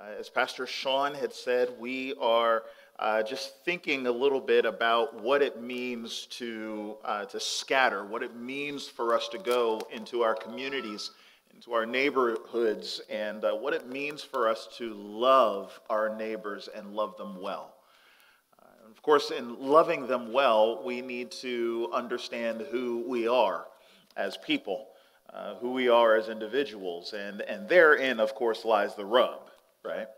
Uh, as Pastor Sean had said, we are uh, just thinking a little bit about what it means to, uh, to scatter, what it means for us to go into our communities, into our neighborhoods, and uh, what it means for us to love our neighbors and love them well. Uh, of course, in loving them well, we need to understand who we are as people, uh, who we are as individuals, and, and therein, of course, lies the rub right?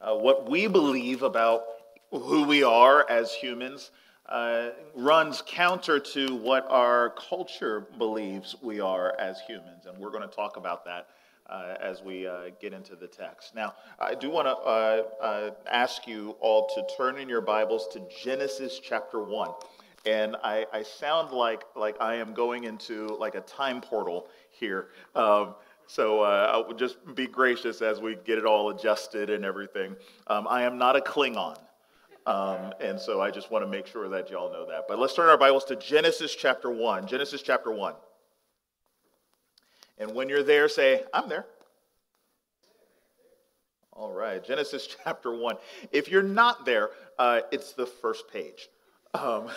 Uh, what we believe about who we are as humans uh, runs counter to what our culture believes we are as humans. And we're going to talk about that uh, as we uh, get into the text. Now, I do want to uh, uh, ask you all to turn in your Bibles to Genesis chapter 1. And I, I sound like, like I am going into like a time portal here. So uh, I would just be gracious as we get it all adjusted and everything. Um, I am not a Klingon. Um, and so I just want to make sure that y'all know that. But let's turn our Bibles to Genesis chapter 1. Genesis chapter 1. And when you're there, say, I'm there. All right, Genesis chapter 1. If you're not there, uh, it's the first page. Um,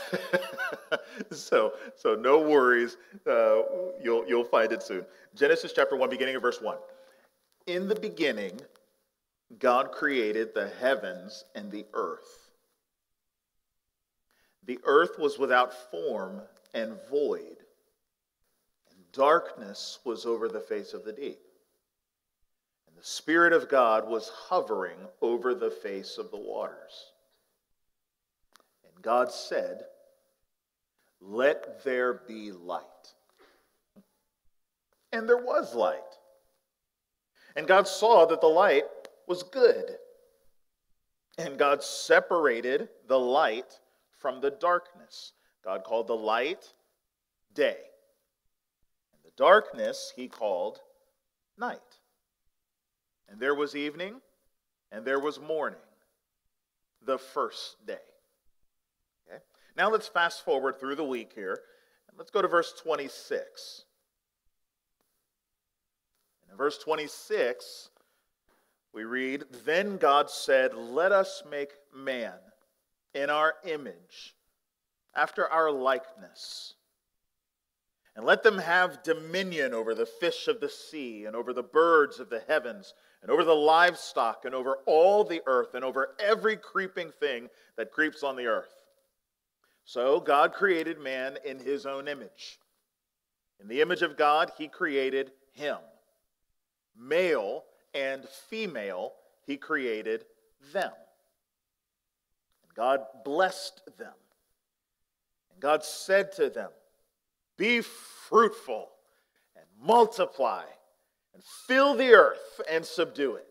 so, so no worries. Uh, you'll, you'll find it soon. Genesis chapter 1, beginning of verse 1. In the beginning, God created the heavens and the earth. The earth was without form and void, and darkness was over the face of the deep. And the Spirit of God was hovering over the face of the waters. God said, Let there be light. And there was light. And God saw that the light was good. And God separated the light from the darkness. God called the light day. And the darkness he called night. And there was evening and there was morning, the first day. Now let's fast forward through the week here. And let's go to verse 26. In verse 26, we read, Then God said, Let us make man in our image, after our likeness. And let them have dominion over the fish of the sea, and over the birds of the heavens, and over the livestock, and over all the earth, and over every creeping thing that creeps on the earth. So God created man in his own image. In the image of God, he created him. Male and female, he created them. And God blessed them. And God said to them, Be fruitful and multiply and fill the earth and subdue it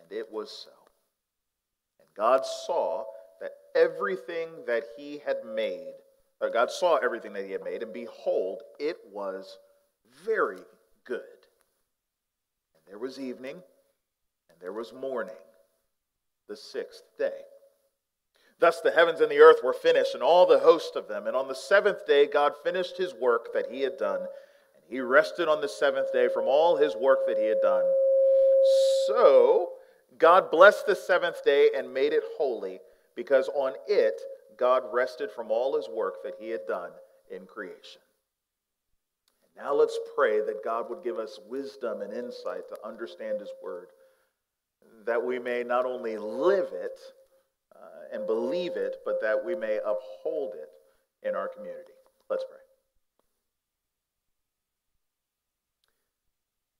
And it was so. And God saw that everything that he had made uh, God saw everything that he had made, and behold, it was very good. And there was evening, and there was morning, the sixth day. Thus the heavens and the earth were finished, and all the host of them. And on the seventh day, God finished his work that he had done, and he rested on the seventh day from all his work that he had done. So God blessed the seventh day and made it holy, because on it God rested from all his work that he had done in creation. And now let's pray that God would give us wisdom and insight to understand his word, that we may not only live it uh, and believe it, but that we may uphold it in our community. Let's pray.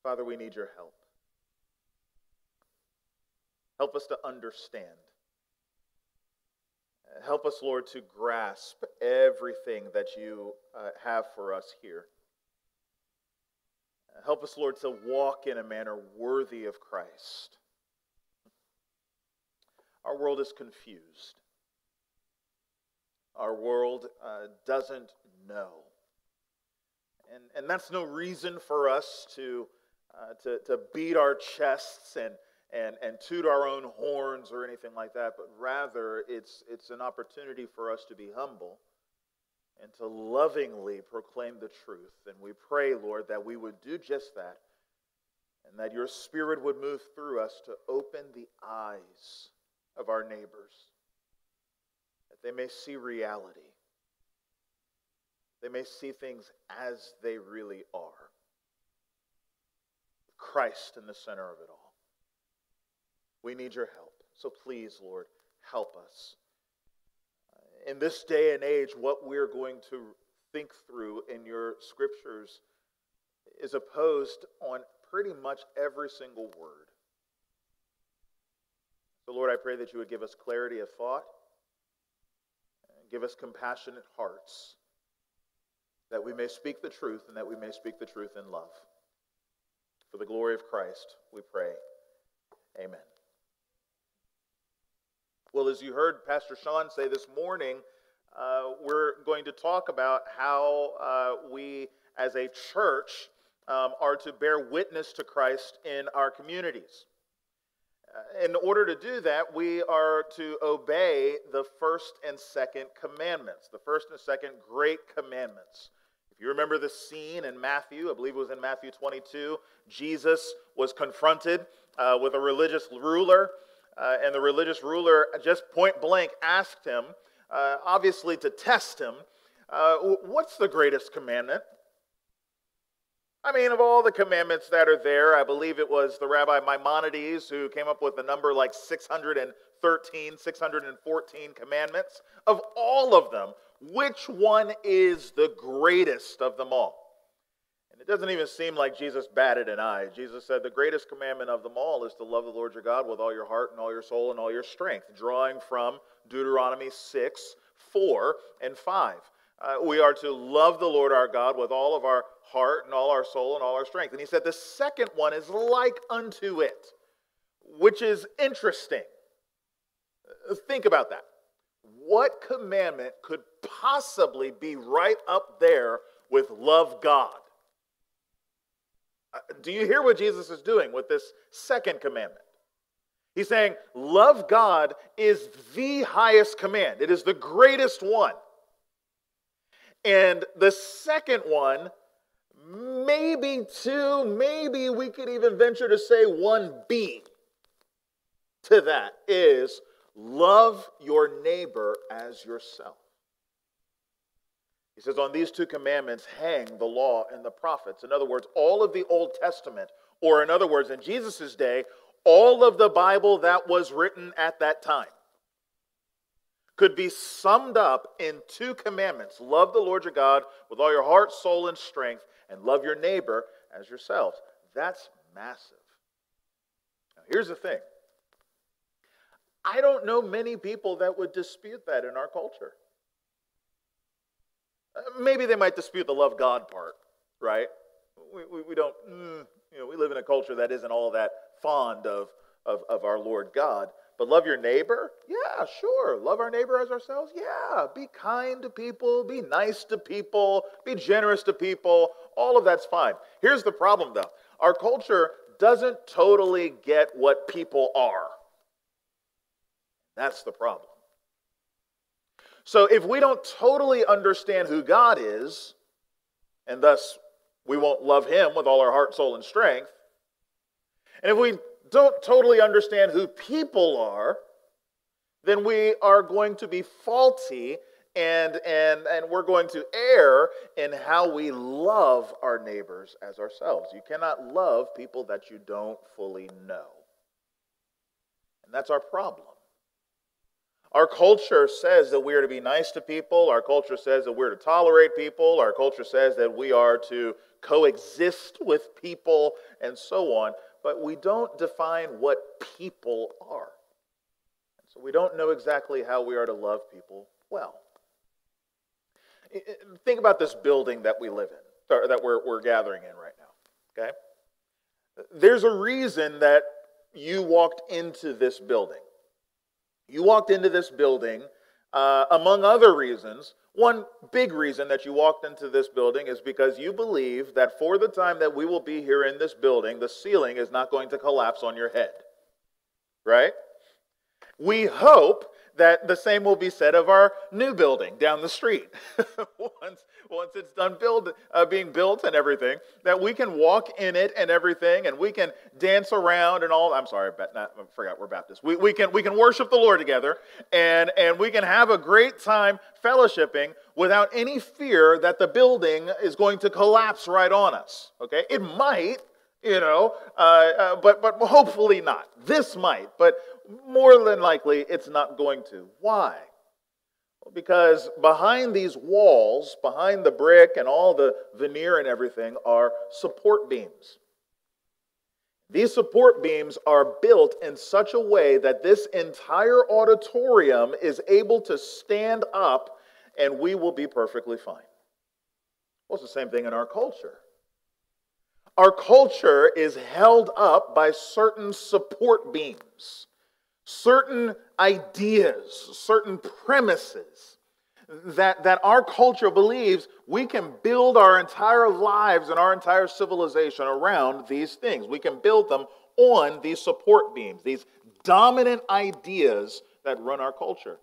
Father, we need your help. Help us to understand Help us, Lord, to grasp everything that you uh, have for us here. Help us, Lord, to walk in a manner worthy of Christ. our world is confused. Our world uh, doesn't know. And, and that's no reason for us to, uh, to, to beat our chests and, and, and toot our own horns or anything like that, but rather it's, it's an opportunity for us to be humble and to lovingly proclaim the truth. And we pray, Lord, that we would do just that and that your Spirit would move through us to open the eyes of our neighbors, that they may see reality. They may see things as they really are. Christ in the center of it all. We need your help. So please, Lord, help us. Uh, in this day and age, what we're going to think through in your scriptures is opposed on pretty much every single word. So, Lord, I pray that you would give us clarity of thought, give us compassionate hearts, that we may speak the truth and that we may speak the truth in love. For the glory of Christ, we pray. Amen. Well, as you heard Pastor Sean say this morning, uh, we're going to talk about how uh, we as a church um, are to bear witness to Christ in our communities. Uh, in order to do that, we are to obey the first and second commandments, the first and second great commandments. If you remember the scene in Matthew, I believe it was in Matthew 22, Jesus was confronted uh, with a religious ruler, uh, and the religious ruler just point blank asked him, uh, obviously to test him, uh, What's the greatest commandment? I mean, of all the commandments that are there, I believe it was the Rabbi Maimonides who came up with a number like 613, 614 commandments. Of all of them, which one is the greatest of them all? It doesn't even seem like Jesus batted an eye. Jesus said the greatest commandment of them all is to love the Lord your God with all your heart and all your soul and all your strength, drawing from Deuteronomy 6, 4, and 5. Uh, we are to love the Lord our God with all of our heart and all our soul and all our strength. And he said the second one is like unto it, which is interesting. Uh, think about that. What commandment could possibly be right up there with love God? Do you hear what Jesus is doing with this second commandment? He's saying, Love God is the highest command, it is the greatest one. And the second one, maybe two, maybe we could even venture to say 1B to that is love your neighbor as yourself. He says, On these two commandments hang the law and the prophets. In other words, all of the Old Testament, or in other words, in Jesus' day, all of the Bible that was written at that time could be summed up in two commandments love the Lord your God with all your heart, soul, and strength, and love your neighbor as yourselves. That's massive. Now, here's the thing I don't know many people that would dispute that in our culture. Maybe they might dispute the love God part, right? We, we, we don't, mm, you know, we live in a culture that isn't all that fond of, of, of our Lord God. But love your neighbor? Yeah, sure. Love our neighbor as ourselves? Yeah. Be kind to people, be nice to people, be generous to people. All of that's fine. Here's the problem, though our culture doesn't totally get what people are. That's the problem. So if we don't totally understand who God is, and thus we won't love him with all our heart, soul, and strength, and if we don't totally understand who people are, then we are going to be faulty and, and, and we're going to err in how we love our neighbors as ourselves. You cannot love people that you don't fully know. And that's our problem. Our culture says that we are to be nice to people. Our culture says that we're to tolerate people. Our culture says that we are to coexist with people and so on but we don't define what people are. So we don't know exactly how we are to love people well. Think about this building that we live in, or that we're, we're gathering in right now, okay? There's a reason that you walked into this building. You walked into this building, uh, among other reasons. One big reason that you walked into this building is because you believe that for the time that we will be here in this building, the ceiling is not going to collapse on your head. Right? We hope that the same will be said of our new building down the street. once, once it's done build, uh, being built and everything, that we can walk in it and everything, and we can dance around and all. I'm sorry, not, I forgot we're Baptists. We, we, can, we can worship the Lord together, and, and we can have a great time fellowshipping without any fear that the building is going to collapse right on us. Okay? It might, you know, uh, uh, but, but hopefully not. This might, but more than likely it's not going to. Why? Because behind these walls, behind the brick and all the veneer and everything, are support beams. These support beams are built in such a way that this entire auditorium is able to stand up and we will be perfectly fine. Well, it's the same thing in our culture. Our culture is held up by certain support beams, certain ideas, certain premises that, that our culture believes we can build our entire lives and our entire civilization around these things. We can build them on these support beams, these dominant ideas that run our culture.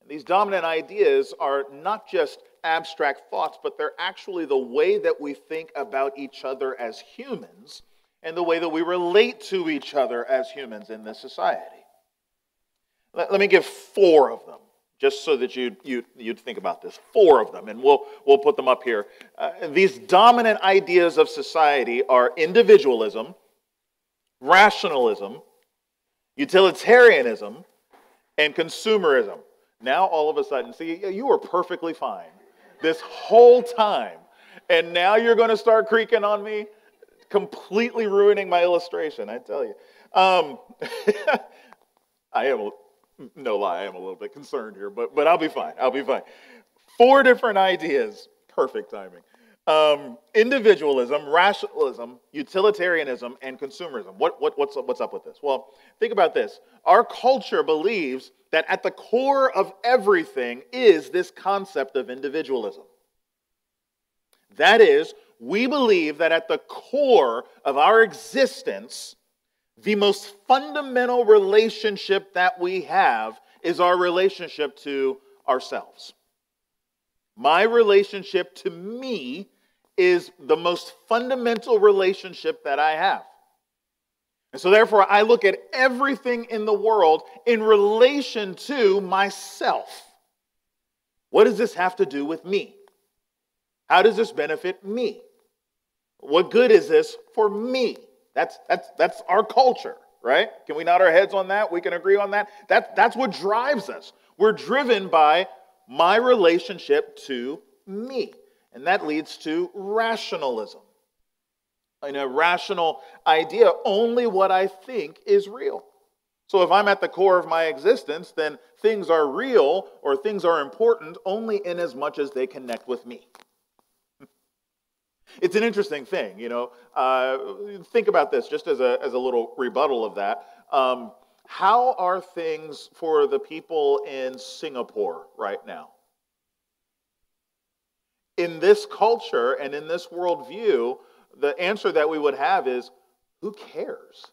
And these dominant ideas are not just abstract thoughts, but they're actually the way that we think about each other as humans and the way that we relate to each other as humans in this society. Let, let me give four of them, just so that you'd, you, you'd think about this. Four of them, and we'll, we'll put them up here. Uh, these dominant ideas of society are individualism, rationalism, utilitarianism, and consumerism. Now, all of a sudden, see, you were perfectly fine this whole time. And now you're going to start creaking on me, completely ruining my illustration, I tell you. Um, I am, no lie, I am a little bit concerned here, but, but I'll be fine. I'll be fine. Four different ideas, perfect timing. Um, individualism, rationalism, utilitarianism, and consumerism. What, what, what's, what's up with this? Well, think about this. Our culture believes that at the core of everything is this concept of individualism. That is, we believe that at the core of our existence, the most fundamental relationship that we have is our relationship to ourselves. My relationship to me is the most fundamental relationship that I have. And so, therefore, I look at everything in the world in relation to myself. What does this have to do with me? How does this benefit me? What good is this for me? That's, that's, that's our culture, right? Can we nod our heads on that? We can agree on that? that that's what drives us. We're driven by my relationship to me. And that leads to rationalism in a rational idea, only what I think is real. So if I'm at the core of my existence, then things are real or things are important only in as much as they connect with me. It's an interesting thing, you know. Uh, think about this just as a, as a little rebuttal of that. Um, how are things for the people in Singapore right now? In this culture and in this worldview, the answer that we would have is who cares?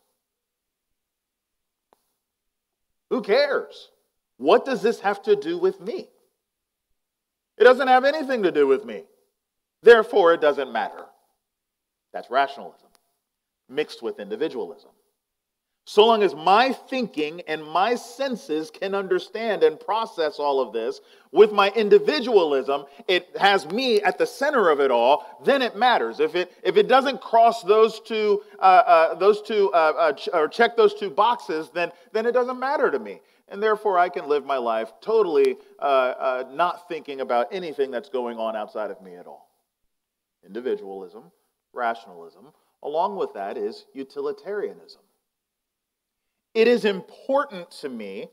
Who cares? What does this have to do with me? It doesn't have anything to do with me. Therefore, it doesn't matter. That's rationalism mixed with individualism. So long as my thinking and my senses can understand and process all of this with my individualism, it has me at the center of it all, then it matters. If it, if it doesn't cross those two, uh, uh, those two uh, uh ch- or check those two boxes, then, then it doesn't matter to me. And therefore, I can live my life totally uh, uh, not thinking about anything that's going on outside of me at all. Individualism, rationalism. Along with that is utilitarianism. It is important to me,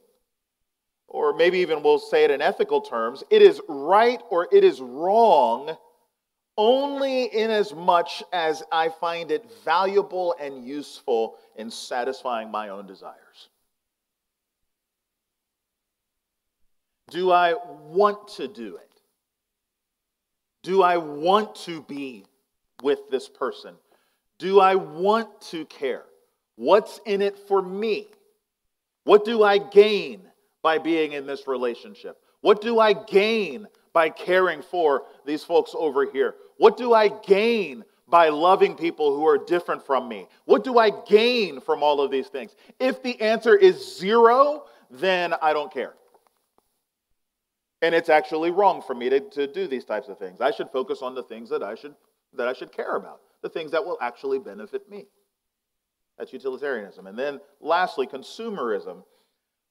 or maybe even we'll say it in ethical terms, it is right or it is wrong only in as much as I find it valuable and useful in satisfying my own desires. Do I want to do it? Do I want to be with this person? Do I want to care? What's in it for me? What do I gain by being in this relationship? What do I gain by caring for these folks over here? What do I gain by loving people who are different from me? What do I gain from all of these things? If the answer is zero, then I don't care. And it's actually wrong for me to, to do these types of things. I should focus on the things that I should, that I should care about, the things that will actually benefit me. That's utilitarianism. And then lastly, consumerism,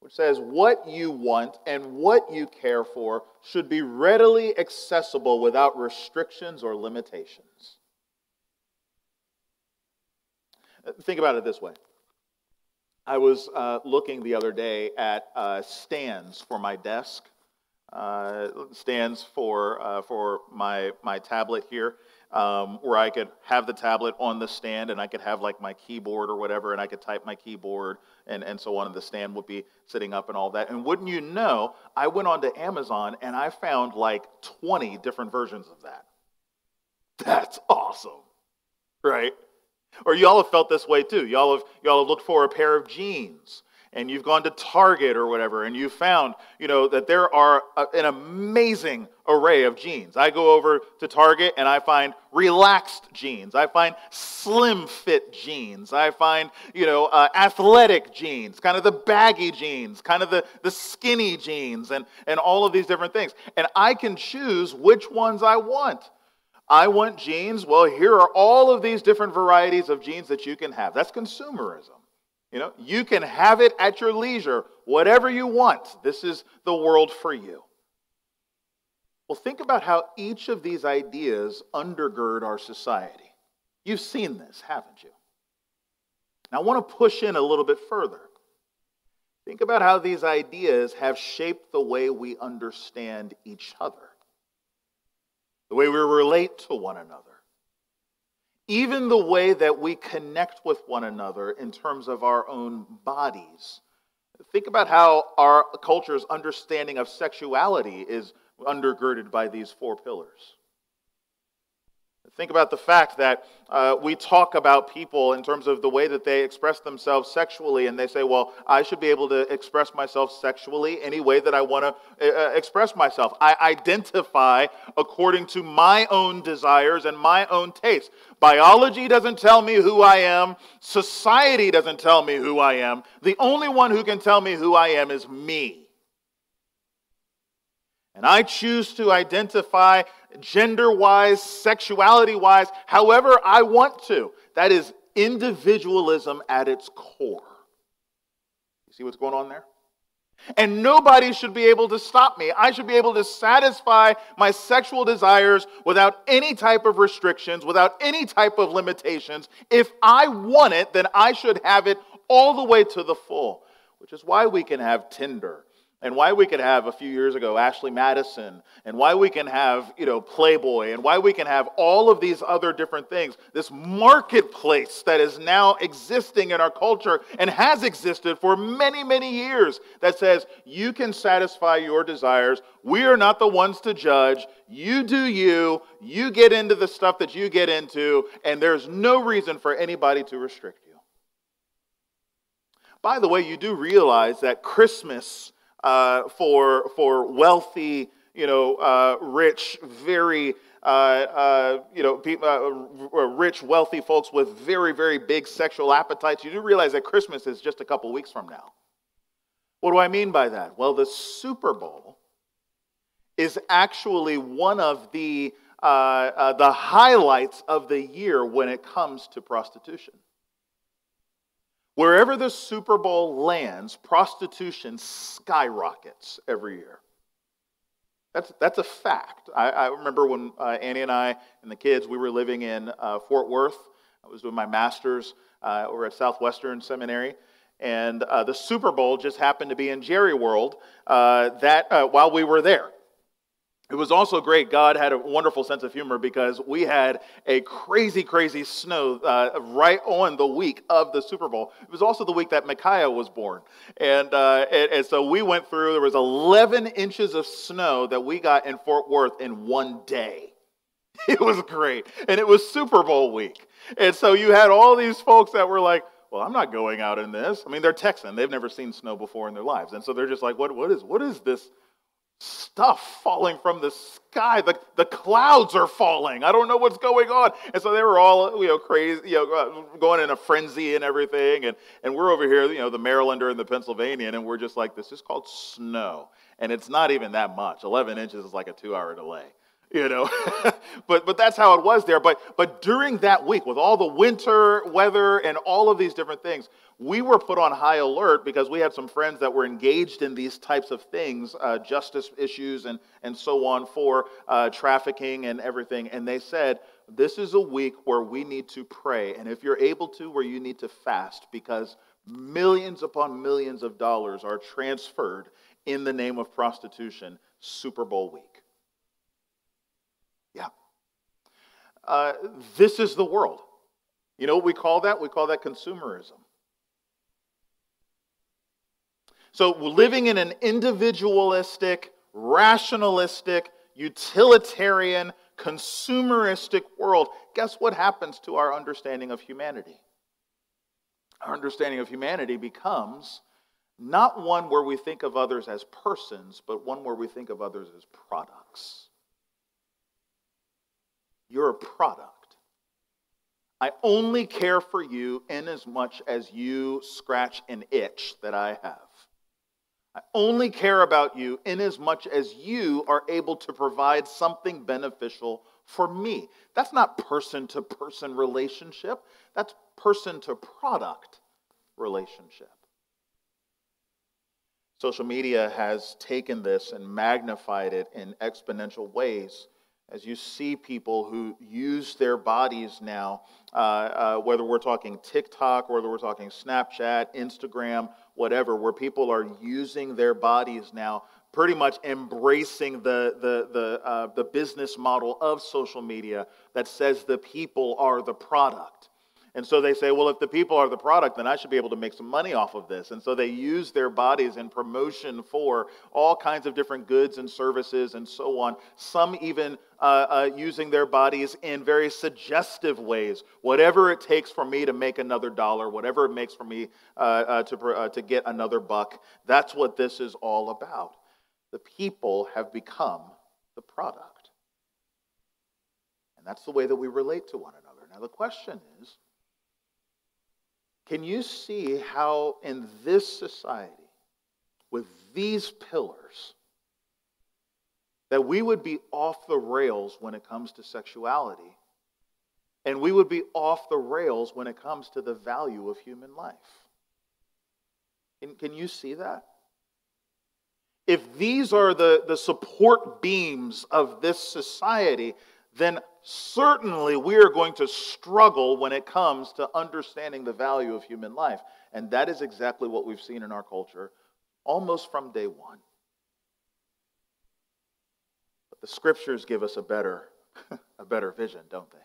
which says what you want and what you care for should be readily accessible without restrictions or limitations. Think about it this way. I was uh, looking the other day at uh, stands for my desk, uh, stands for, uh, for my, my tablet here um, where I could have the tablet on the stand and I could have like my keyboard or whatever, and I could type my keyboard and, and so on, and the stand would be sitting up and all that. And wouldn't you know, I went on to Amazon and I found like 20 different versions of that. That's awesome, right? Or y'all have felt this way too. Y'all have, y'all have looked for a pair of jeans and you've gone to Target or whatever, and you found, you know, that there are a, an amazing array of jeans. I go over to Target and I find relaxed jeans. I find slim fit jeans. I find, you know, uh, athletic jeans, kind of the baggy jeans, kind of the, the skinny jeans, and, and all of these different things. And I can choose which ones I want. I want jeans. Well, here are all of these different varieties of jeans that you can have. That's consumerism. You know, you can have it at your leisure, whatever you want. This is the world for you. Well, think about how each of these ideas undergird our society. You've seen this, haven't you? Now, I want to push in a little bit further. Think about how these ideas have shaped the way we understand each other, the way we relate to one another even the way that we connect with one another in terms of our own bodies. Think about how our culture's understanding of sexuality is undergirded by these four pillars. Think about the fact that uh, we talk about people in terms of the way that they express themselves sexually, and they say, Well, I should be able to express myself sexually any way that I want to uh, uh, express myself. I identify according to my own desires and my own tastes. Biology doesn't tell me who I am, society doesn't tell me who I am. The only one who can tell me who I am is me. And I choose to identify gender wise, sexuality wise, however I want to. That is individualism at its core. You see what's going on there? And nobody should be able to stop me. I should be able to satisfy my sexual desires without any type of restrictions, without any type of limitations. If I want it, then I should have it all the way to the full, which is why we can have Tinder and why we could have a few years ago Ashley Madison, and why we can have, you know, Playboy, and why we can have all of these other different things. This marketplace that is now existing in our culture and has existed for many, many years that says you can satisfy your desires. We are not the ones to judge. You do you. You get into the stuff that you get into, and there's no reason for anybody to restrict you. By the way, you do realize that Christmas uh, for, for wealthy, you know, uh, rich, very, uh, uh you know, uh, uh, rich, wealthy folks with very, very big sexual appetites. You do realize that Christmas is just a couple weeks from now. What do I mean by that? Well, the Super Bowl is actually one of the, the highlights of the year when it comes to prostitution. Wherever the Super Bowl lands, prostitution skyrockets every year. That's, that's a fact. I, I remember when uh, Annie and I and the kids, we were living in uh, Fort Worth. I was doing my master's uh, over at Southwestern Seminary. And uh, the Super Bowl just happened to be in Jerry World uh, that, uh, while we were there. It was also great. God had a wonderful sense of humor because we had a crazy, crazy snow uh, right on the week of the Super Bowl. It was also the week that Micaiah was born. And, uh, and, and, so we went through, there was 11 inches of snow that we got in Fort Worth in one day. It was great. And it was Super Bowl week. And so you had all these folks that were like, well, I'm not going out in this. I mean, they're Texan. They've never seen snow before in their lives. And so they're just like, what, what, is, what is this stuff falling from the sky. The, the clouds are falling. I don't know what's going on. And so they were all, you know, crazy, you know, going in a frenzy and everything. And, and we're over here, you know, the Marylander and the Pennsylvanian, and we're just like, this is called snow. And it's not even that much. 11 inches is like a two hour delay you know but but that's how it was there but but during that week with all the winter weather and all of these different things we were put on high alert because we had some friends that were engaged in these types of things uh, justice issues and and so on for uh, trafficking and everything and they said this is a week where we need to pray and if you're able to where you need to fast because millions upon millions of dollars are transferred in the name of prostitution super bowl week yeah. Uh, this is the world. You know what we call that? We call that consumerism. So, living in an individualistic, rationalistic, utilitarian, consumeristic world, guess what happens to our understanding of humanity? Our understanding of humanity becomes not one where we think of others as persons, but one where we think of others as products. You're a product. I only care for you in as much as you scratch an itch that I have. I only care about you in as much as you are able to provide something beneficial for me. That's not person to person relationship, that's person to product relationship. Social media has taken this and magnified it in exponential ways as you see people who use their bodies now, uh, uh, whether we're talking TikTok, whether we're talking Snapchat, Instagram, whatever, where people are using their bodies now, pretty much embracing the, the, the, uh, the business model of social media that says the people are the product. And so they say, well, if the people are the product, then I should be able to make some money off of this. And so they use their bodies in promotion for all kinds of different goods and services and so on. Some even uh, uh, using their bodies in very suggestive ways. Whatever it takes for me to make another dollar, whatever it makes for me uh, uh to, uh, to get another buck, that's what this is all about. The people have become the product. And that's the way that we relate to one another. Now, the question is, can you see how, in this society, with these pillars, that we would be off the rails when it comes to sexuality, and we would be off the rails when it comes to the value of human life? Can, can you see that? If these are the, the support beams of this society, then certainly we are going to struggle when it comes to understanding the value of human life. And that is exactly what we've seen in our culture almost from day one. But the scriptures give us a better, a better vision, don't they?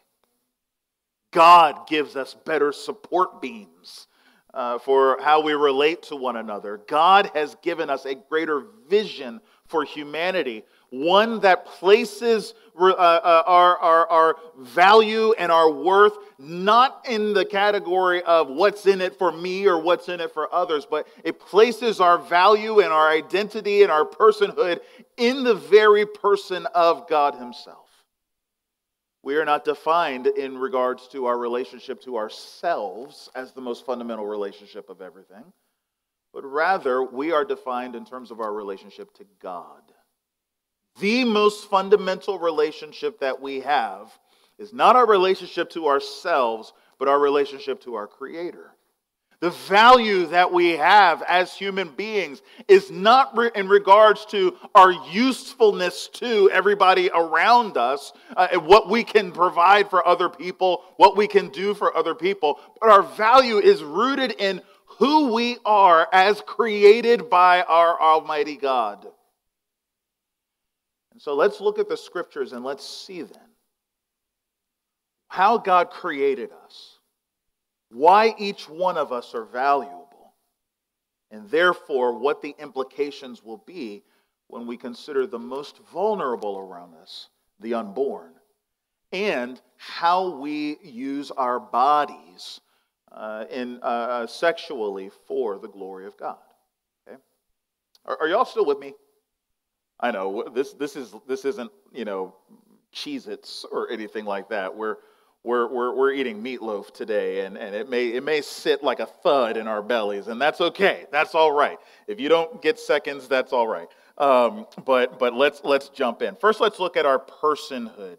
God gives us better support beams uh, for how we relate to one another. God has given us a greater vision for humanity one that places uh, uh, our, our, our value and our worth not in the category of what's in it for me or what's in it for others, but it places our value and our identity and our personhood in the very person of God Himself. We are not defined in regards to our relationship to ourselves as the most fundamental relationship of everything, but rather we are defined in terms of our relationship to God. The most fundamental relationship that we have is not our relationship to ourselves, but our relationship to our Creator. The value that we have as human beings is not re- in regards to our usefulness to everybody around us, uh, and what we can provide for other people, what we can do for other people, but our value is rooted in who we are as created by our Almighty God. And so let's look at the scriptures and let's see then how God created us, why each one of us are valuable, and therefore what the implications will be when we consider the most vulnerable around us, the unborn, and how we use our bodies uh, in, uh, uh sexually for the glory of God. Okay? Are, are y'all still with me? I know this, this, is, this isn't, you know, Cheez Its or anything like that. We're, we're, we're, we're eating meatloaf today, and, and it, may, it may sit like a thud in our bellies, and that's okay. That's all right. If you don't get seconds, that's all right. Um, but but let's, let's jump in. First, let's look at our personhood,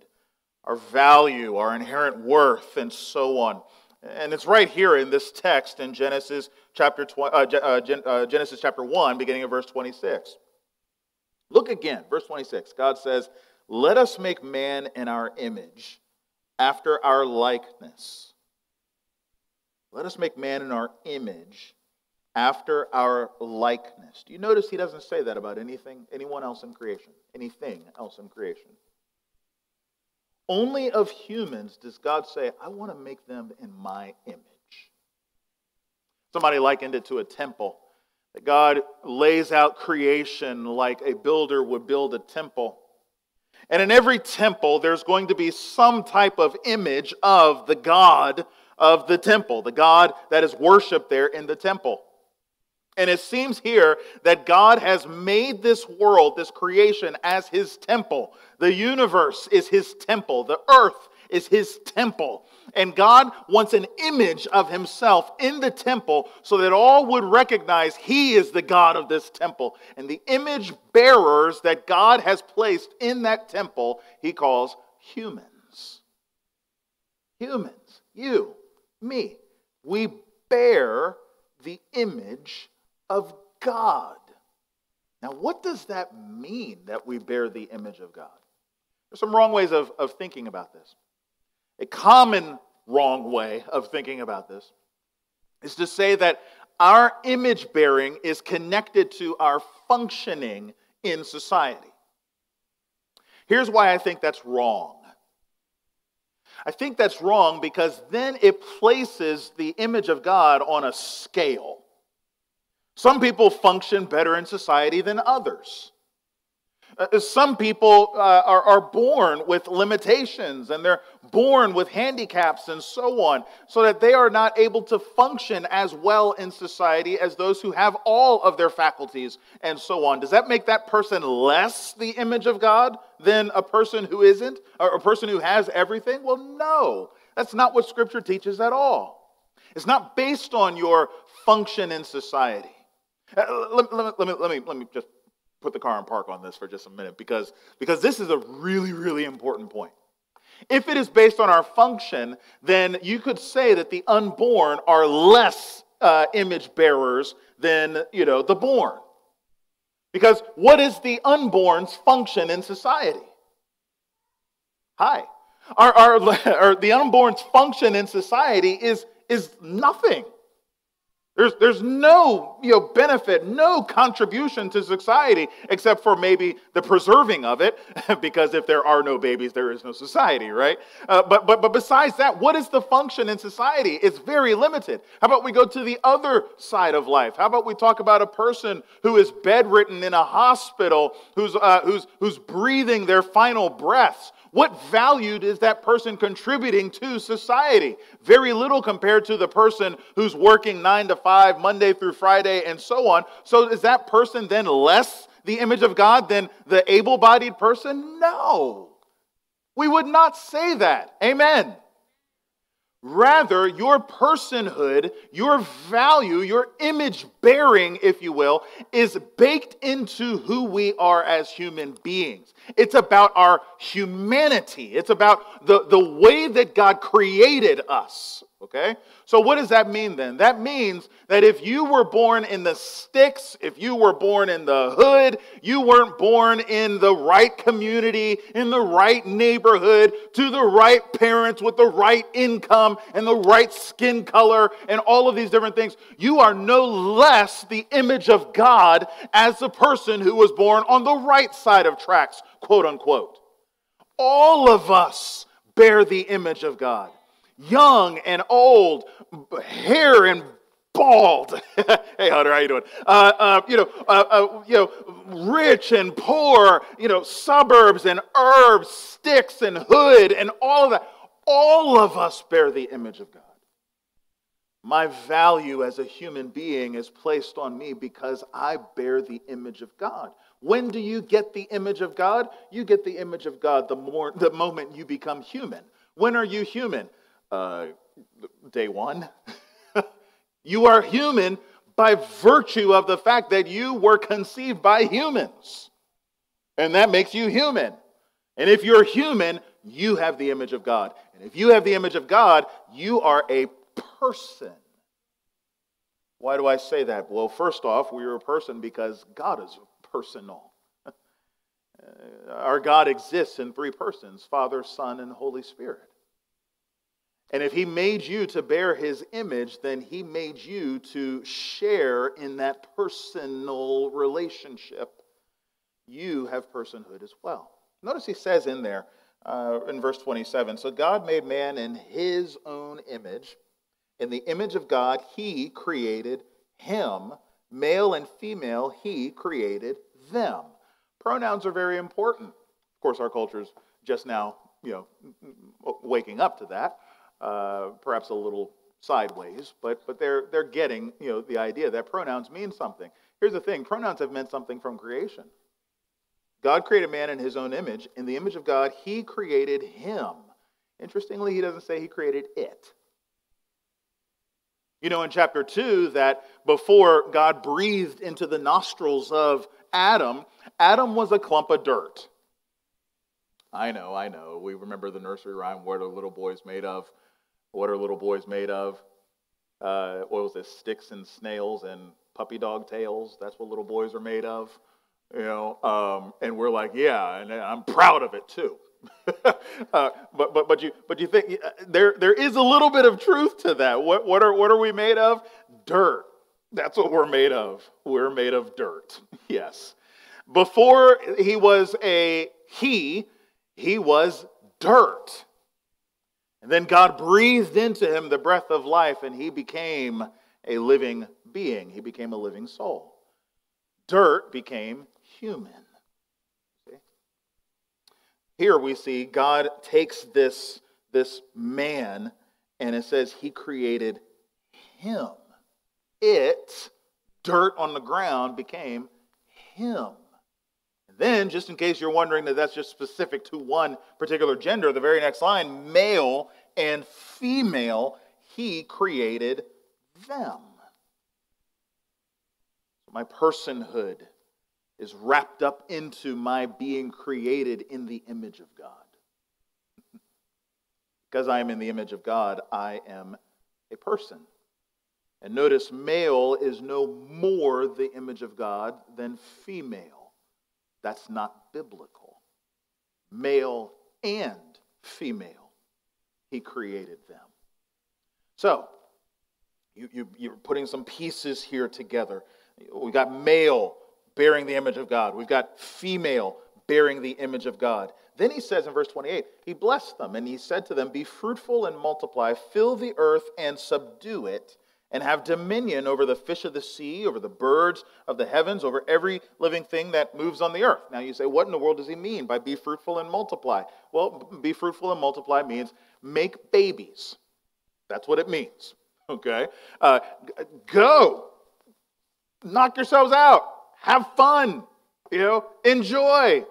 our value, our inherent worth, and so on. And it's right here in this text in Genesis chapter, tw- uh, uh, uh, Genesis chapter 1, beginning of verse 26. Look again, verse 26. God says, Let us make man in our image after our likeness. Let us make man in our image after our likeness. Do you notice he doesn't say that about anything, anyone else in creation, anything else in creation? Only of humans does God say, I want to make them in my image. Somebody likened it to a temple. That God lays out creation like a builder would build a temple. And in every temple, there's going to be some type of image of the God of the temple, the God that is worshiped there in the temple. And it seems here that God has made this world, this creation, as his temple. The universe is his temple. The earth is his temple. And God wants an image of himself in the temple so that all would recognize he is the God of this temple. And the image bearers that God has placed in that temple, he calls humans. Humans, you, me, we bear the image of God. Now, what does that mean that we bear the image of God? There's some wrong ways of, of thinking about this. A common wrong way of thinking about this is to say that our image bearing is connected to our functioning in society. Here's why I think that's wrong. I think that's wrong because then it places the image of God on a scale. Some people function better in society than others. Uh, some people uh, are, are born with limitations and they're born with handicaps and so on, so that they are not able to function as well in society as those who have all of their faculties and so on. Does that make that person less the image of God than a person who isn't, or a person who has everything? Well, no. That's not what Scripture teaches at all. It's not based on your function in society. Uh, let, let, let, me, let, me, let me just put the car in park on this for just a minute because, because this is a really, really important point. If it is based on our function, then you could say that the unborn are less uh, image bearers than you know the born. Because what is the unborn's function in society? Hi. Our, our, our, the unborn's function in society is, is nothing. There's, there's no you know, benefit, no contribution to society except for maybe the preserving of it, because if there are no babies, there is no society, right? Uh, but, but, but besides that, what is the function in society? It's very limited. How about we go to the other side of life? How about we talk about a person who is bedridden in a hospital, who's, uh, who's, who's breathing their final breaths? What value is that person contributing to society? Very little compared to the person who's working nine to five, Monday through Friday, and so on. So is that person then less the image of God than the able bodied person? No. We would not say that. Amen. Rather, your personhood, your value, your image bearing, if you will, is baked into who we are as human beings. It's about our humanity. It's about the, the way that God created us. Okay? So, what does that mean then? That means that if you were born in the sticks, if you were born in the hood, you weren't born in the right community, in the right neighborhood, to the right parents with the right income and the right skin color and all of these different things, you are no less the image of God as the person who was born on the right side of tracks, quote unquote. All of us bear the image of God young and old, hair and bald. hey, Hunter, how you doing? Uh, uh, you know, uh, uh, you know, rich and poor. You know, suburbs and herbs, sticks and hood, and all of that. All of us bear the image of God. My value as a human being is placed on me because I bear the image of God. When do you get the image of God? You get the image of God the more the moment you become human. When are you human? Uh, day one. you are human by virtue of the fact that you were conceived by humans. And that makes you human. And if you're human, you have the image of God. And if you have the image of God, you are a person. Why do I say that? Well, first off, we are a person because God is personal. Our God exists in three persons Father, Son, and Holy Spirit. And if he made you to bear his image, then he made you to share in that personal relationship. You have personhood as well. Notice he says in there, uh, in verse 27 So God made man in his own image. In the image of God, he created him. Male and female, he created them. Pronouns are very important. Of course, our culture is just now, you know, waking up to that uh, perhaps a little sideways, but, but they're, they're getting you know, the idea that pronouns mean something. Here's the thing pronouns have meant something from creation. God created man in his own image. In the image of God, he created him. Interestingly, he doesn't say he created it. You know, in chapter 2, that before God breathed into the nostrils of Adam, Adam was a clump of dirt. I know, I know. We remember the nursery rhyme, What are little boys made of? What are little boys made of? Uh, what was this? Sticks and snails and puppy dog tails. That's what little boys are made of. You know, um, and we're like, yeah, and I'm proud of it too. uh, but but but you but you think uh, there there is a little bit of truth to that. What what are what are we made of? Dirt. That's what we're made of. We're made of dirt. yes. Before he was a he, he was dirt. And then God breathed into him the breath of life, and he became a living being. He became a living soul. Dirt became human. Here we see God takes this, this man, and it says he created him. It, dirt on the ground, became him. Then, just in case you're wondering that that's just specific to one particular gender, the very next line, male and female, he created them. My personhood is wrapped up into my being created in the image of God. because I am in the image of God, I am a person. And notice, male is no more the image of God than female. That's not biblical. Male and female, he created them. So, you, you, you're putting some pieces here together. We've got male bearing the image of God, we've got female bearing the image of God. Then he says in verse 28, he blessed them and he said to them, Be fruitful and multiply, fill the earth and subdue it and have dominion over the fish of the sea, over the birds of the heavens, over every living thing that moves on the earth. Now you say, what in the world does he mean by be fruitful and multiply? Well, be fruitful and multiply means make babies. That's what it means. Okay? Uh, go. Knock yourselves out. Have fun. You know, enjoy.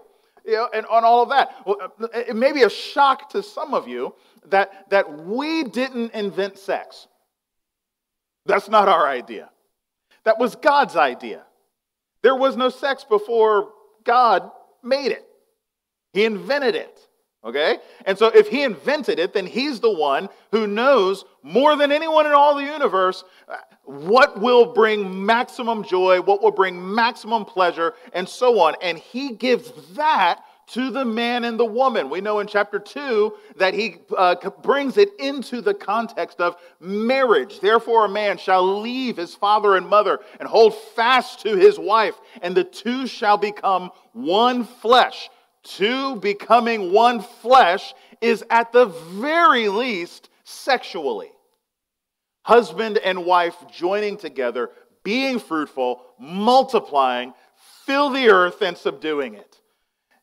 You know, and on all of that. Well, it may be a shock to some of you that, that we didn't invent sex. That's not our idea. That was God's idea. There was no sex before God made it, He invented it. Okay? And so if he invented it, then he's the one who knows more than anyone in all the universe uh, what will bring maximum joy, what will bring maximum pleasure, and so on. And he gives that to the man and the woman. We know in chapter 2 that he uh, brings it into the context of marriage. Therefore, a man shall leave his father and mother and hold fast to his wife, and the two shall become one flesh two becoming one flesh is at the very least sexually. Husband and wife joining together, being fruitful, multiplying, fill the earth and subduing it.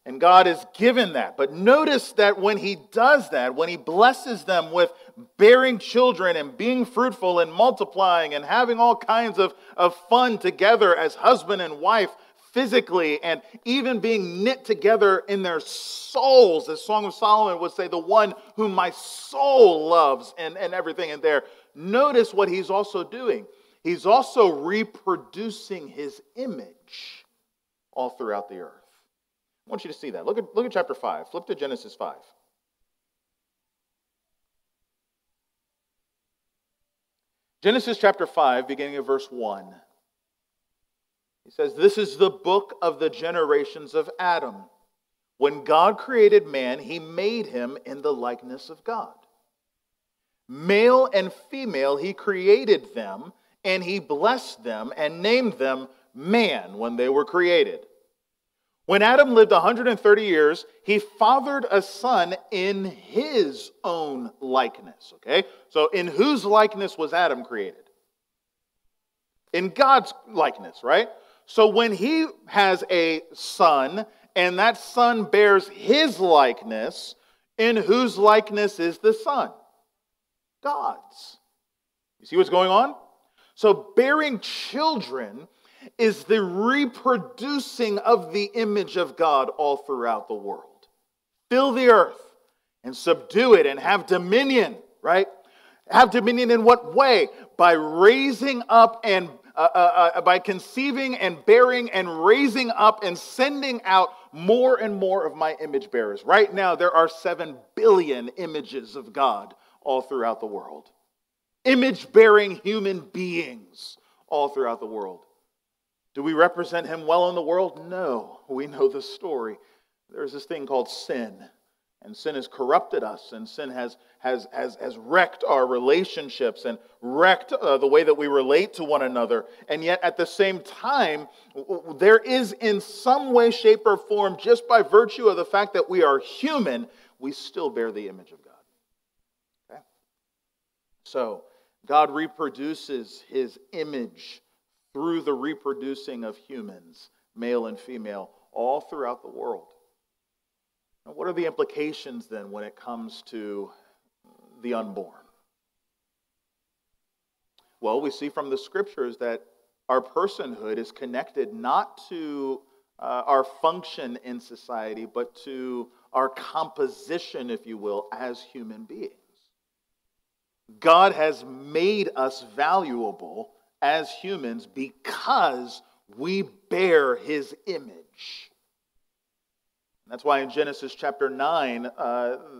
And God has given that. But notice that when He does that, when He blesses them with bearing children and being fruitful and multiplying and having all kinds of, of fun together as husband and wife, physically and even being knit together in their souls, as Song of Solomon would say, the one whom my soul loves and, and everything in there. Notice what he's also doing. He's also reproducing his image all throughout the earth. I want you to see that. Look at, look at chapter 5. Flip to Genesis 5. Genesis chapter 5, beginning of verse 1. He says, This is the book of the generations of Adam. When God created man, he made him in the likeness of God. Male and female, he created them, and he blessed them and named them man when they were created. When Adam lived 130 years, he fathered a son in his own likeness. Okay? So, in whose likeness was Adam created? In God's likeness, right? So when he has a son, and that son bears his likeness, in whose likeness is the son? God's. You see what's going on? So bearing children is the reproducing of the image of God all throughout the world. Fill the earth and subdue it and have dominion, right? Have dominion in what way? By raising up and uh, uh, uh, by conceiving and bearing and raising up and sending out more and more of my image bearers. Right now, there are 7 billion images of God all throughout the world. Image bearing human beings all throughout the world. Do we represent him well in the world? No. We know the story. There's this thing called sin. And sin has corrupted us, and sin has, has, has, has wrecked our relationships and wrecked uh, the way that we relate to one another. And yet, at the same time, there is in some way, shape, or form, just by virtue of the fact that we are human, we still bear the image of God. Okay? So, God reproduces his image through the reproducing of humans, male and female, all throughout the world. What are the implications then when it comes to the unborn? Well, we see from the scriptures that our personhood is connected not to uh, our function in society, but to our composition, if you will, as human beings. God has made us valuable as humans because we bear his image. That's why in Genesis chapter 9, uh,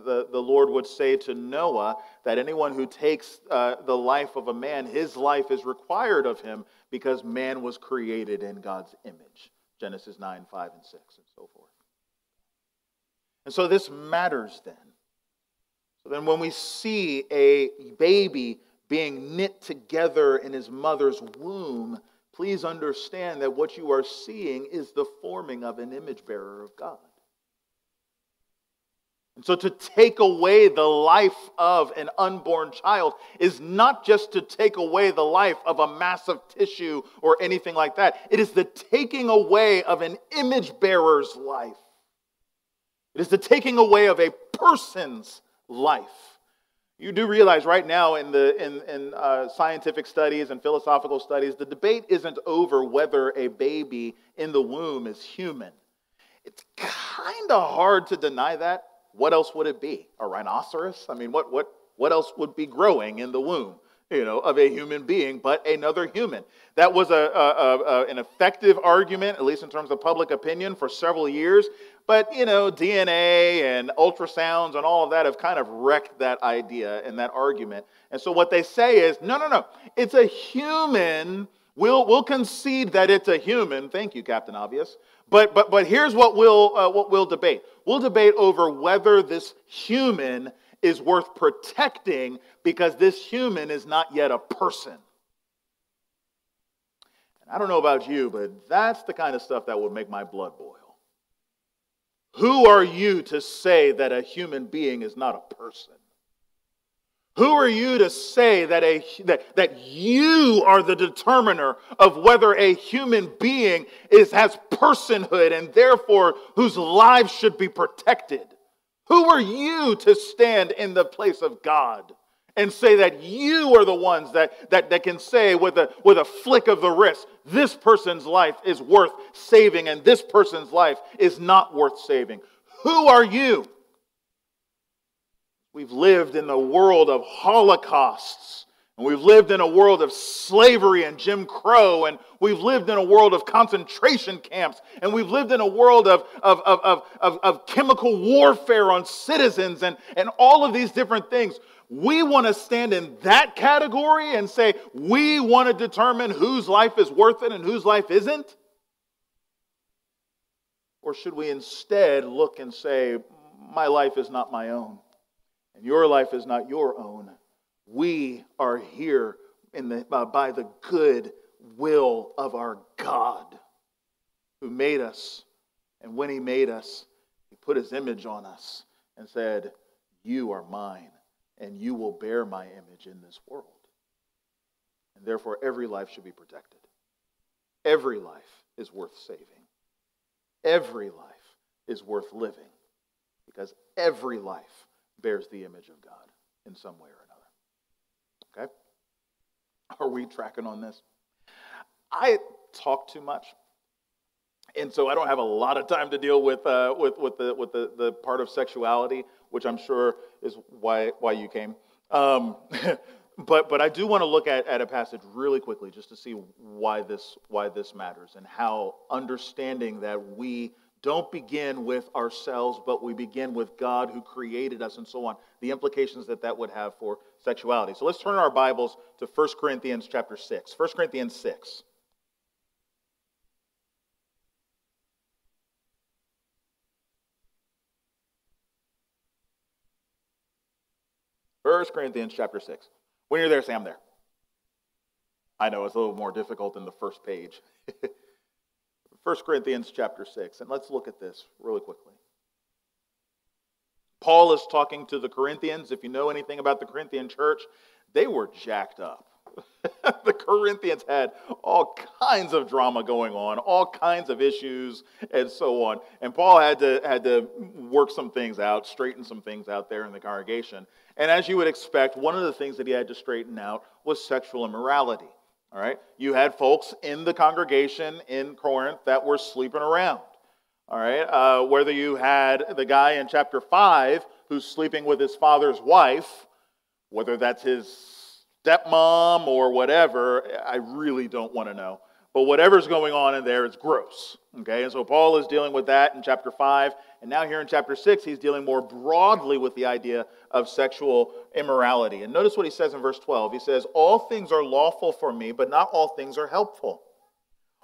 the, the Lord would say to Noah that anyone who takes uh, the life of a man, his life is required of him because man was created in God's image. Genesis 9, 5, and 6, and so forth. And so this matters then. So then when we see a baby being knit together in his mother's womb, please understand that what you are seeing is the forming of an image bearer of God. And so to take away the life of an unborn child is not just to take away the life of a mass of tissue or anything like that. It is the taking away of an image bearer's life. It is the taking away of a person's life. You do realize right now in, the, in, in uh, scientific studies and philosophical studies, the debate isn't over whether a baby in the womb is human. It's kind of hard to deny that what else would it be? A rhinoceros? I mean, what, what, what else would be growing in the womb? You know, of a human being, but another human. That was a, a, a, an effective argument, at least in terms of public opinion, for several years. But, you know, DNA and ultrasounds and all of that have kind of wrecked that idea and that argument. And so what they say is no, no, no. It's a human. We'll, we'll concede that it's a human. Thank you, Captain Obvious. But, but, but here's what we'll, uh, what we'll debate we'll debate over whether this human is worth protecting because this human is not yet a person. And I don't know about you, but that's the kind of stuff that would make my blood boil. Who are you to say that a human being is not a person? Who are you to say that, a, that, that you are the determiner of whether a human being is, has personhood and therefore whose lives should be protected? Who are you to stand in the place of God and say that you are the ones that, that, that can say with a, with a flick of the wrist, this person's life is worth saving and this person's life is not worth saving? Who are you? We've lived in the world of holocausts, and we've lived in a world of slavery and Jim Crow, and we've lived in a world of concentration camps, and we've lived in a world of, of, of, of, of chemical warfare on citizens, and, and all of these different things. We want to stand in that category and say we want to determine whose life is worth it and whose life isn't? Or should we instead look and say, my life is not my own? and your life is not your own. We are here the, by the good will of our God who made us. And when He made us, He put His image on us and said, You are mine, and you will bear my image in this world. And therefore, every life should be protected. Every life is worth saving. Every life is worth living because every life bears the image of God in some way or another. Okay? Are we tracking on this? I talk too much. And so I don't have a lot of time to deal with, uh, with, with, the, with the, the part of sexuality, which I'm sure is why, why you came. Um, but, but I do want to look at, at a passage really quickly just to see why this, why this matters and how understanding that we don't begin with ourselves, but we begin with God who created us and so on. The implications that that would have for sexuality. So let's turn our Bibles to 1 Corinthians chapter 6. 1 Corinthians 6. First Corinthians chapter 6. When you're there, say I'm there. I know it's a little more difficult than the first page. 1 Corinthians chapter 6. And let's look at this really quickly. Paul is talking to the Corinthians. If you know anything about the Corinthian church, they were jacked up. the Corinthians had all kinds of drama going on, all kinds of issues, and so on. And Paul had to, had to work some things out, straighten some things out there in the congregation. And as you would expect, one of the things that he had to straighten out was sexual immorality. All right? You had folks in the congregation in Corinth that were sleeping around. All right? Uh, whether you had the guy in chapter 5 who's sleeping with his father's wife, whether that's his stepmom or whatever, I really don't want to know. But whatever's going on in there is gross. Okay? And so Paul is dealing with that in chapter 5. And now, here in chapter 6, he's dealing more broadly with the idea of sexual immorality. And notice what he says in verse 12. He says, All things are lawful for me, but not all things are helpful.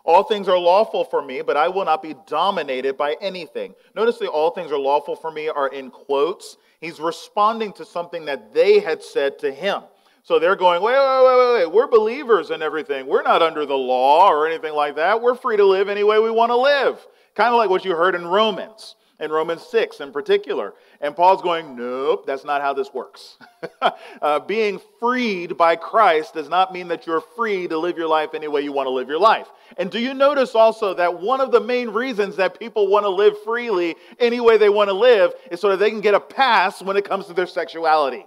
All things are lawful for me, but I will not be dominated by anything. Notice the all things are lawful for me are in quotes. He's responding to something that they had said to him. So they're going, wait, wait, wait, wait, wait. We're believers and everything. We're not under the law or anything like that. We're free to live any way we want to live. Kind of like what you heard in Romans in Romans 6 in particular. And Paul's going, nope, that's not how this works. uh, being freed by Christ does not mean that you're free to live your life any way you want to live your life. And do you notice also that one of the main reasons that people want to live freely any way they want to live is so that they can get a pass when it comes to their sexuality?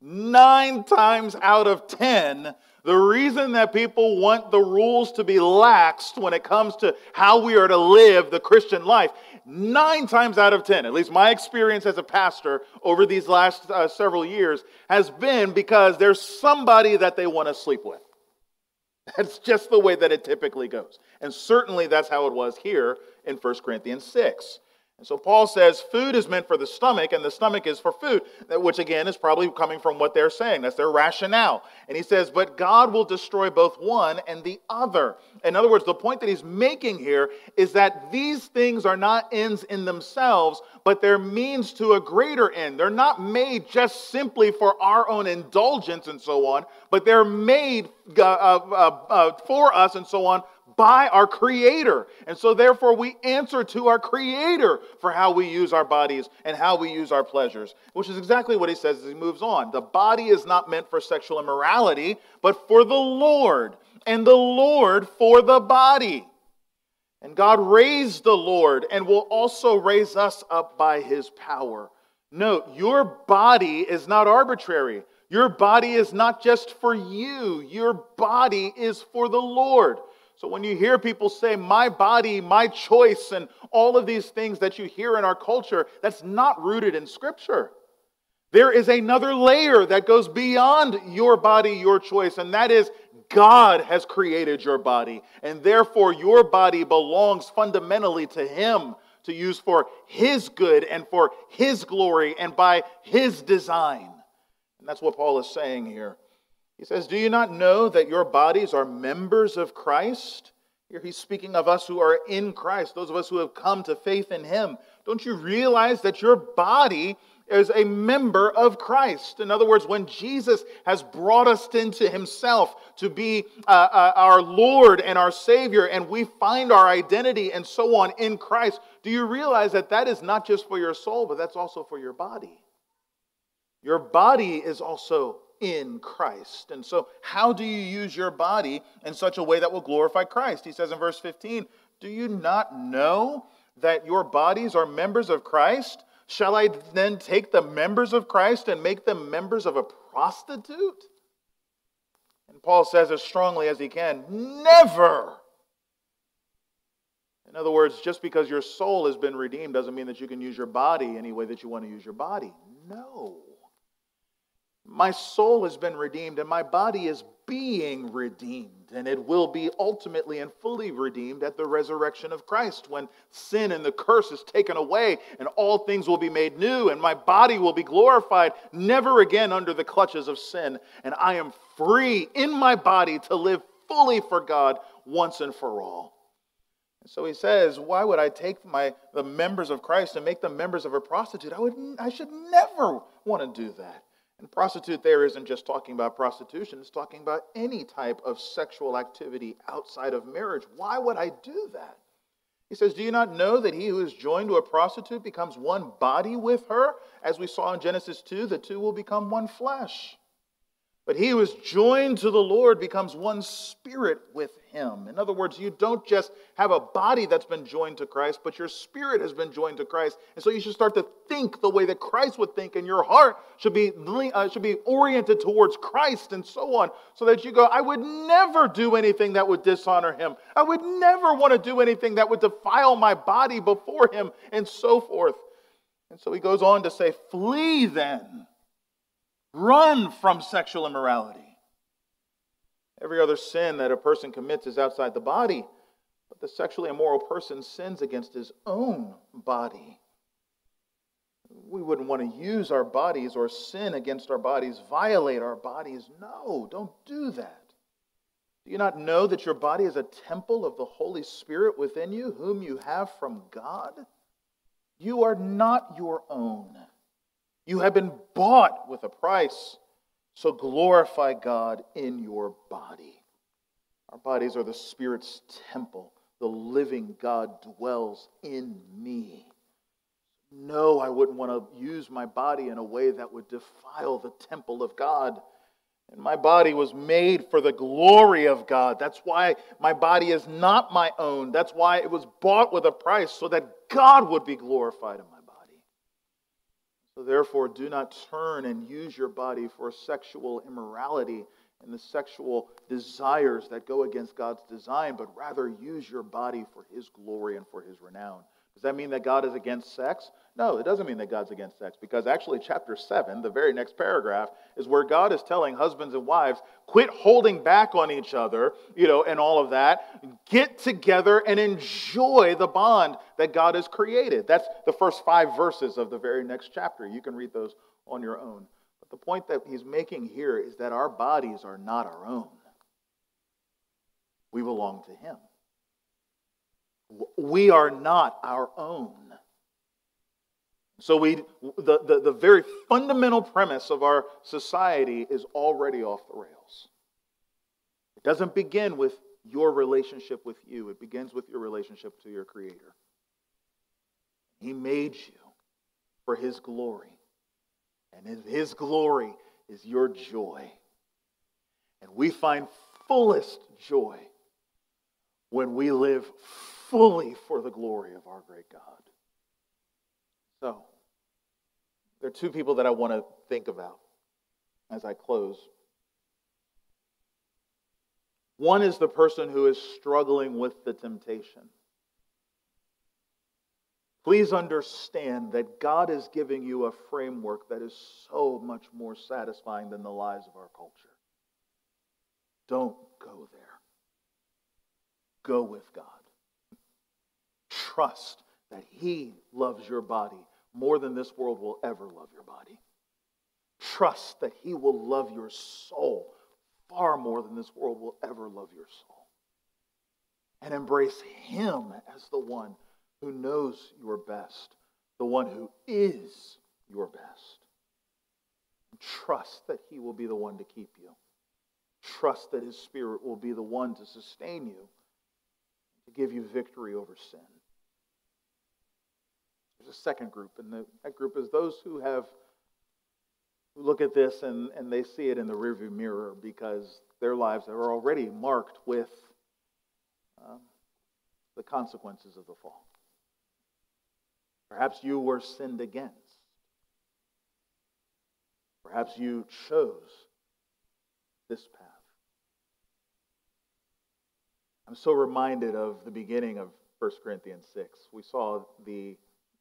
Nine times out of ten, the reason that people want the rules to be laxed when it comes to how we are to live the Christian life nine times out of ten, at least my experience as a pastor over these last uh, several years, has been because there's somebody that they want to sleep with. That's just the way that it typically goes. And certainly that's how it was here in 1 Corinthians 6. And so Paul says food is meant for the stomach, and the stomach is for food, which again is probably coming from what they're saying. That's their rationale. And he says, but God will destroy both one and the other. In other words, the point that he's making here is that these things are not ends in themselves, but they're means to a greater end. They're not made just simply for our own indulgence and so on, but they're made uh, uh, uh, for us and so on by our Creator. And so, therefore, we answer to our Creator for how we use our bodies and how we use our pleasures, which is exactly what he says as he moves on. The body is not meant for sexual immorality, but for the Lord, and the Lord for the body. And God raised the Lord and will also raise us up by his power. Note, your body is not arbitrary. Your body is not just for you, your body is for the Lord. So when you hear people say, my body, my choice, and all of these things that you hear in our culture, that's not rooted in Scripture. There is another layer that goes beyond your body, your choice, and that is God has created your body. And therefore, your body belongs fundamentally to Him to use for His good and for His glory and by His design. And that's what Paul is saying here. He says, Do you not know that your bodies are members of Christ? Here he's speaking of us who are in Christ, those of us who have come to faith in him. Don't you realize that your body is a member of Christ? In other words, when Jesus has brought us into himself to be uh, uh, our Lord and our Savior, and we find our identity and so on in Christ, do you realize that that is not just for your soul, but that's also for your body? Your body is also in Christ. And so, how do you use your body in such a way that will glorify Christ? He says in verse 15, Do you not know that your bodies are members of Christ? Shall I then take the members of Christ and make them members of a prostitute? And Paul says as strongly as he can, Never! In other words, just because your soul has been redeemed doesn't mean that you can use your body any way that you want to use your body. No. My soul has been redeemed, and my body is being redeemed, and it will be ultimately and fully redeemed at the resurrection of Christ when sin and the curse is taken away, and all things will be made new, and my body will be glorified, never again under the clutches of sin. And I am free in my body to live fully for God once and for all. And so he says, Why would I take my, the members of Christ and make them members of a prostitute? I, would, I should never want to do that. And prostitute there isn't just talking about prostitution, it's talking about any type of sexual activity outside of marriage. Why would I do that? He says, Do you not know that he who is joined to a prostitute becomes one body with her? As we saw in Genesis 2, the two will become one flesh. But he who is joined to the Lord becomes one spirit with him. In other words, you don't just have a body that's been joined to Christ, but your spirit has been joined to Christ. And so you should start to think the way that Christ would think, and your heart should be, uh, should be oriented towards Christ and so on, so that you go, I would never do anything that would dishonor him. I would never want to do anything that would defile my body before him, and so forth. And so he goes on to say, Flee then Run from sexual immorality. Every other sin that a person commits is outside the body, but the sexually immoral person sins against his own body. We wouldn't want to use our bodies or sin against our bodies, violate our bodies. No, don't do that. Do you not know that your body is a temple of the Holy Spirit within you, whom you have from God? You are not your own. You have been bought with a price. So glorify God in your body. Our bodies are the Spirit's temple. The living God dwells in me. No, I wouldn't want to use my body in a way that would defile the temple of God. And my body was made for the glory of God. That's why my body is not my own. That's why it was bought with a price, so that God would be glorified in my so therefore, do not turn and use your body for sexual immorality and the sexual desires that go against God's design, but rather use your body for His glory and for His renown. Does that mean that God is against sex? No, it doesn't mean that God's against sex because actually, chapter 7, the very next paragraph, is where God is telling husbands and wives, quit holding back on each other, you know, and all of that. Get together and enjoy the bond that God has created. That's the first five verses of the very next chapter. You can read those on your own. But the point that he's making here is that our bodies are not our own, we belong to Him. We are not our own. So we, the, the, the very fundamental premise of our society is already off the rails. It doesn't begin with your relationship with you, it begins with your relationship to your Creator. He made you for His glory, and His glory is your joy. And we find fullest joy when we live fully for the glory of our great God. So, there are two people that I want to think about as I close. One is the person who is struggling with the temptation. Please understand that God is giving you a framework that is so much more satisfying than the lies of our culture. Don't go there. Go with God. Trust that He loves your body more than this world will ever love your body. Trust that He will love your soul far more than this world will ever love your soul. And embrace Him as the one who knows your best, the one who is your best. Trust that He will be the one to keep you. Trust that His Spirit will be the one to sustain you, to give you victory over sin. There's a second group, and the, that group is those who have who look at this and, and they see it in the rearview mirror because their lives are already marked with um, the consequences of the fall. Perhaps you were sinned against. Perhaps you chose this path. I'm so reminded of the beginning of 1 Corinthians 6. We saw the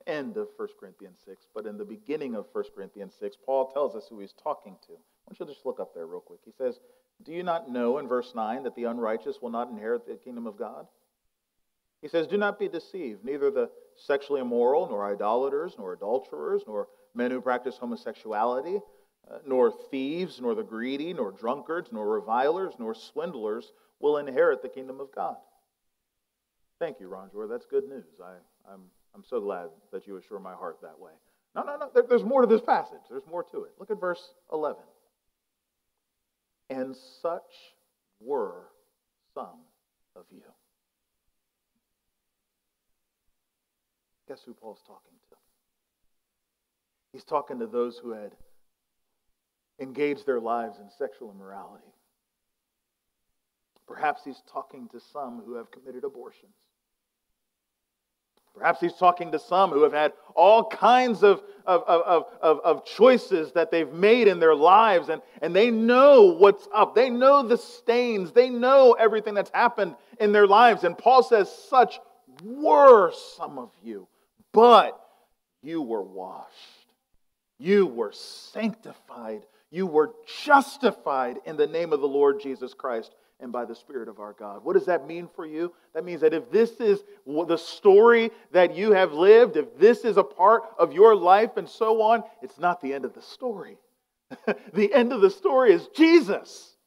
end of 1 Corinthians 6, but in the beginning of 1 Corinthians 6, Paul tells us who he's talking to. Why don't you just look up there real quick? He says, Do you not know in verse 9 that the unrighteous will not inherit the kingdom of God? He says, Do not be deceived. Neither the sexually immoral, nor idolaters, nor adulterers, nor men who practice homosexuality, uh, nor thieves, nor the greedy, nor drunkards, nor revilers, nor swindlers will inherit the kingdom of God. Thank you, Ronjour. That's good news. I, I'm I'm so glad that you assure my heart that way. No, no, no. There, there's more to this passage. There's more to it. Look at verse 11. And such were some of you. Guess who Paul's talking to? He's talking to those who had engaged their lives in sexual immorality. Perhaps he's talking to some who have committed abortions. Perhaps he's talking to some who have had all kinds of, of, of, of, of choices that they've made in their lives, and, and they know what's up. They know the stains. They know everything that's happened in their lives. And Paul says, Such were some of you, but you were washed, you were sanctified, you were justified in the name of the Lord Jesus Christ and by the Spirit of our God. What does that mean for you? That means that if this is the story that you have lived, if this is a part of your life and so on, it's not the end of the story. the end of the story is Jesus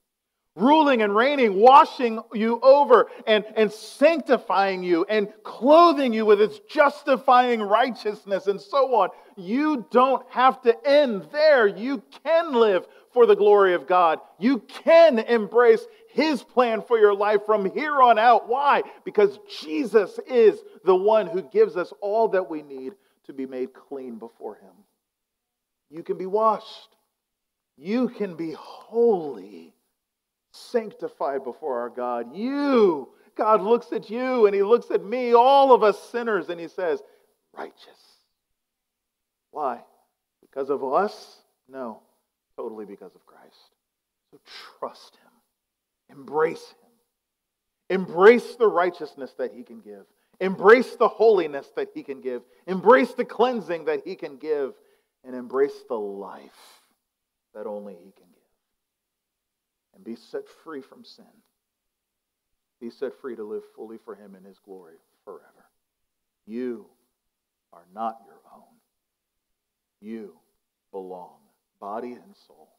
ruling and reigning, washing you over and, and sanctifying you and clothing you with its justifying righteousness and so on. You don't have to end there. You can live for the glory of God. You can embrace His plan for your life from here on out. Why? Because Jesus is the one who gives us all that we need to be made clean before Him. You can be washed, you can be holy, sanctified before our God. You, God looks at you and He looks at me, all of us sinners, and He says, righteous. Why? Because of us? No totally because of Christ. So trust Him, embrace Him, embrace the righteousness that He can give, Embrace the holiness that He can give. Embrace the cleansing that He can give. And embrace the life that only He can give. And be set free from sin. Be set free to live fully for Him in His glory forever. You are not your own. You belong, body and soul,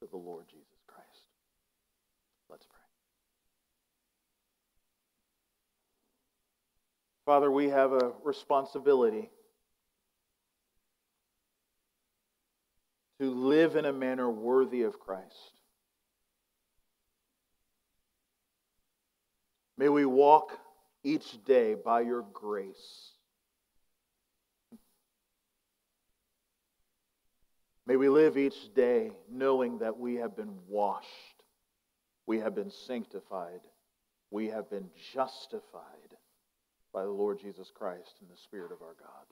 to the Lord Jesus Christ. Let's pray. Father, we have a responsibility to live in a manner worthy of Christ. May we walk each day by your grace. May we live each day knowing that we have been washed, we have been sanctified, we have been justified by the Lord Jesus Christ and the Spirit of our God.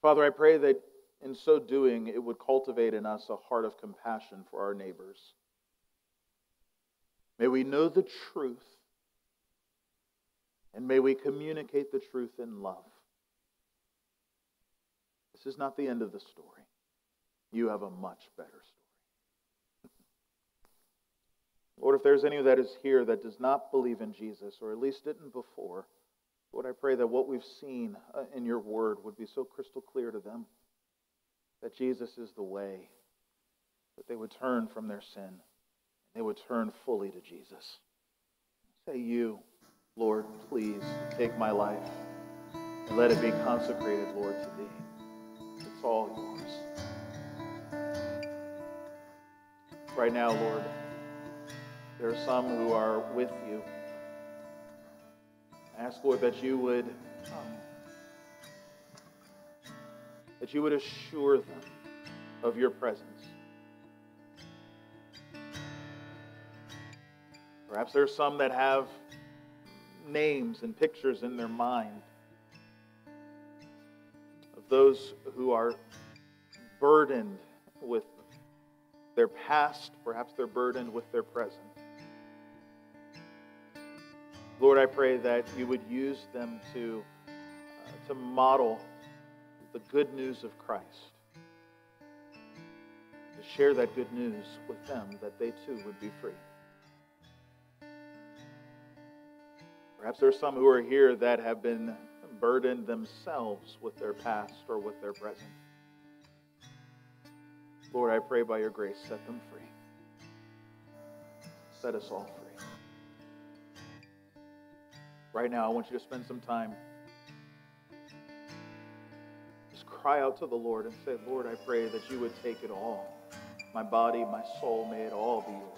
Father, I pray that in so doing, it would cultivate in us a heart of compassion for our neighbors. May we know the truth, and may we communicate the truth in love. This is not the end of the story. You have a much better story. Lord, if there's any that is here that does not believe in Jesus, or at least didn't before, Lord, I pray that what we've seen uh, in your word would be so crystal clear to them that Jesus is the way, that they would turn from their sin, and they would turn fully to Jesus. Say, You, Lord, please take my life and let it be consecrated, Lord, to thee. It's all yours. Right now, Lord, there are some who are with you. I Ask, Lord, that you would um, that you would assure them of your presence. Perhaps there are some that have names and pictures in their mind of those who are burdened with their past, perhaps they're burdened with their present. Lord, I pray that you would use them to, uh, to model the good news of Christ, to share that good news with them that they too would be free. Perhaps there are some who are here that have been burdened themselves with their past or with their present. Lord, I pray by your grace, set them free. Set us all free. Right now, I want you to spend some time. Just cry out to the Lord and say, Lord, I pray that you would take it all. My body, my soul, may it all be yours.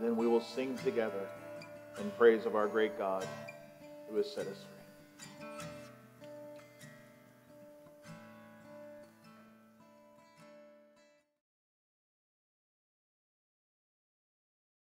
Then we will sing together in praise of our great God who has set us free.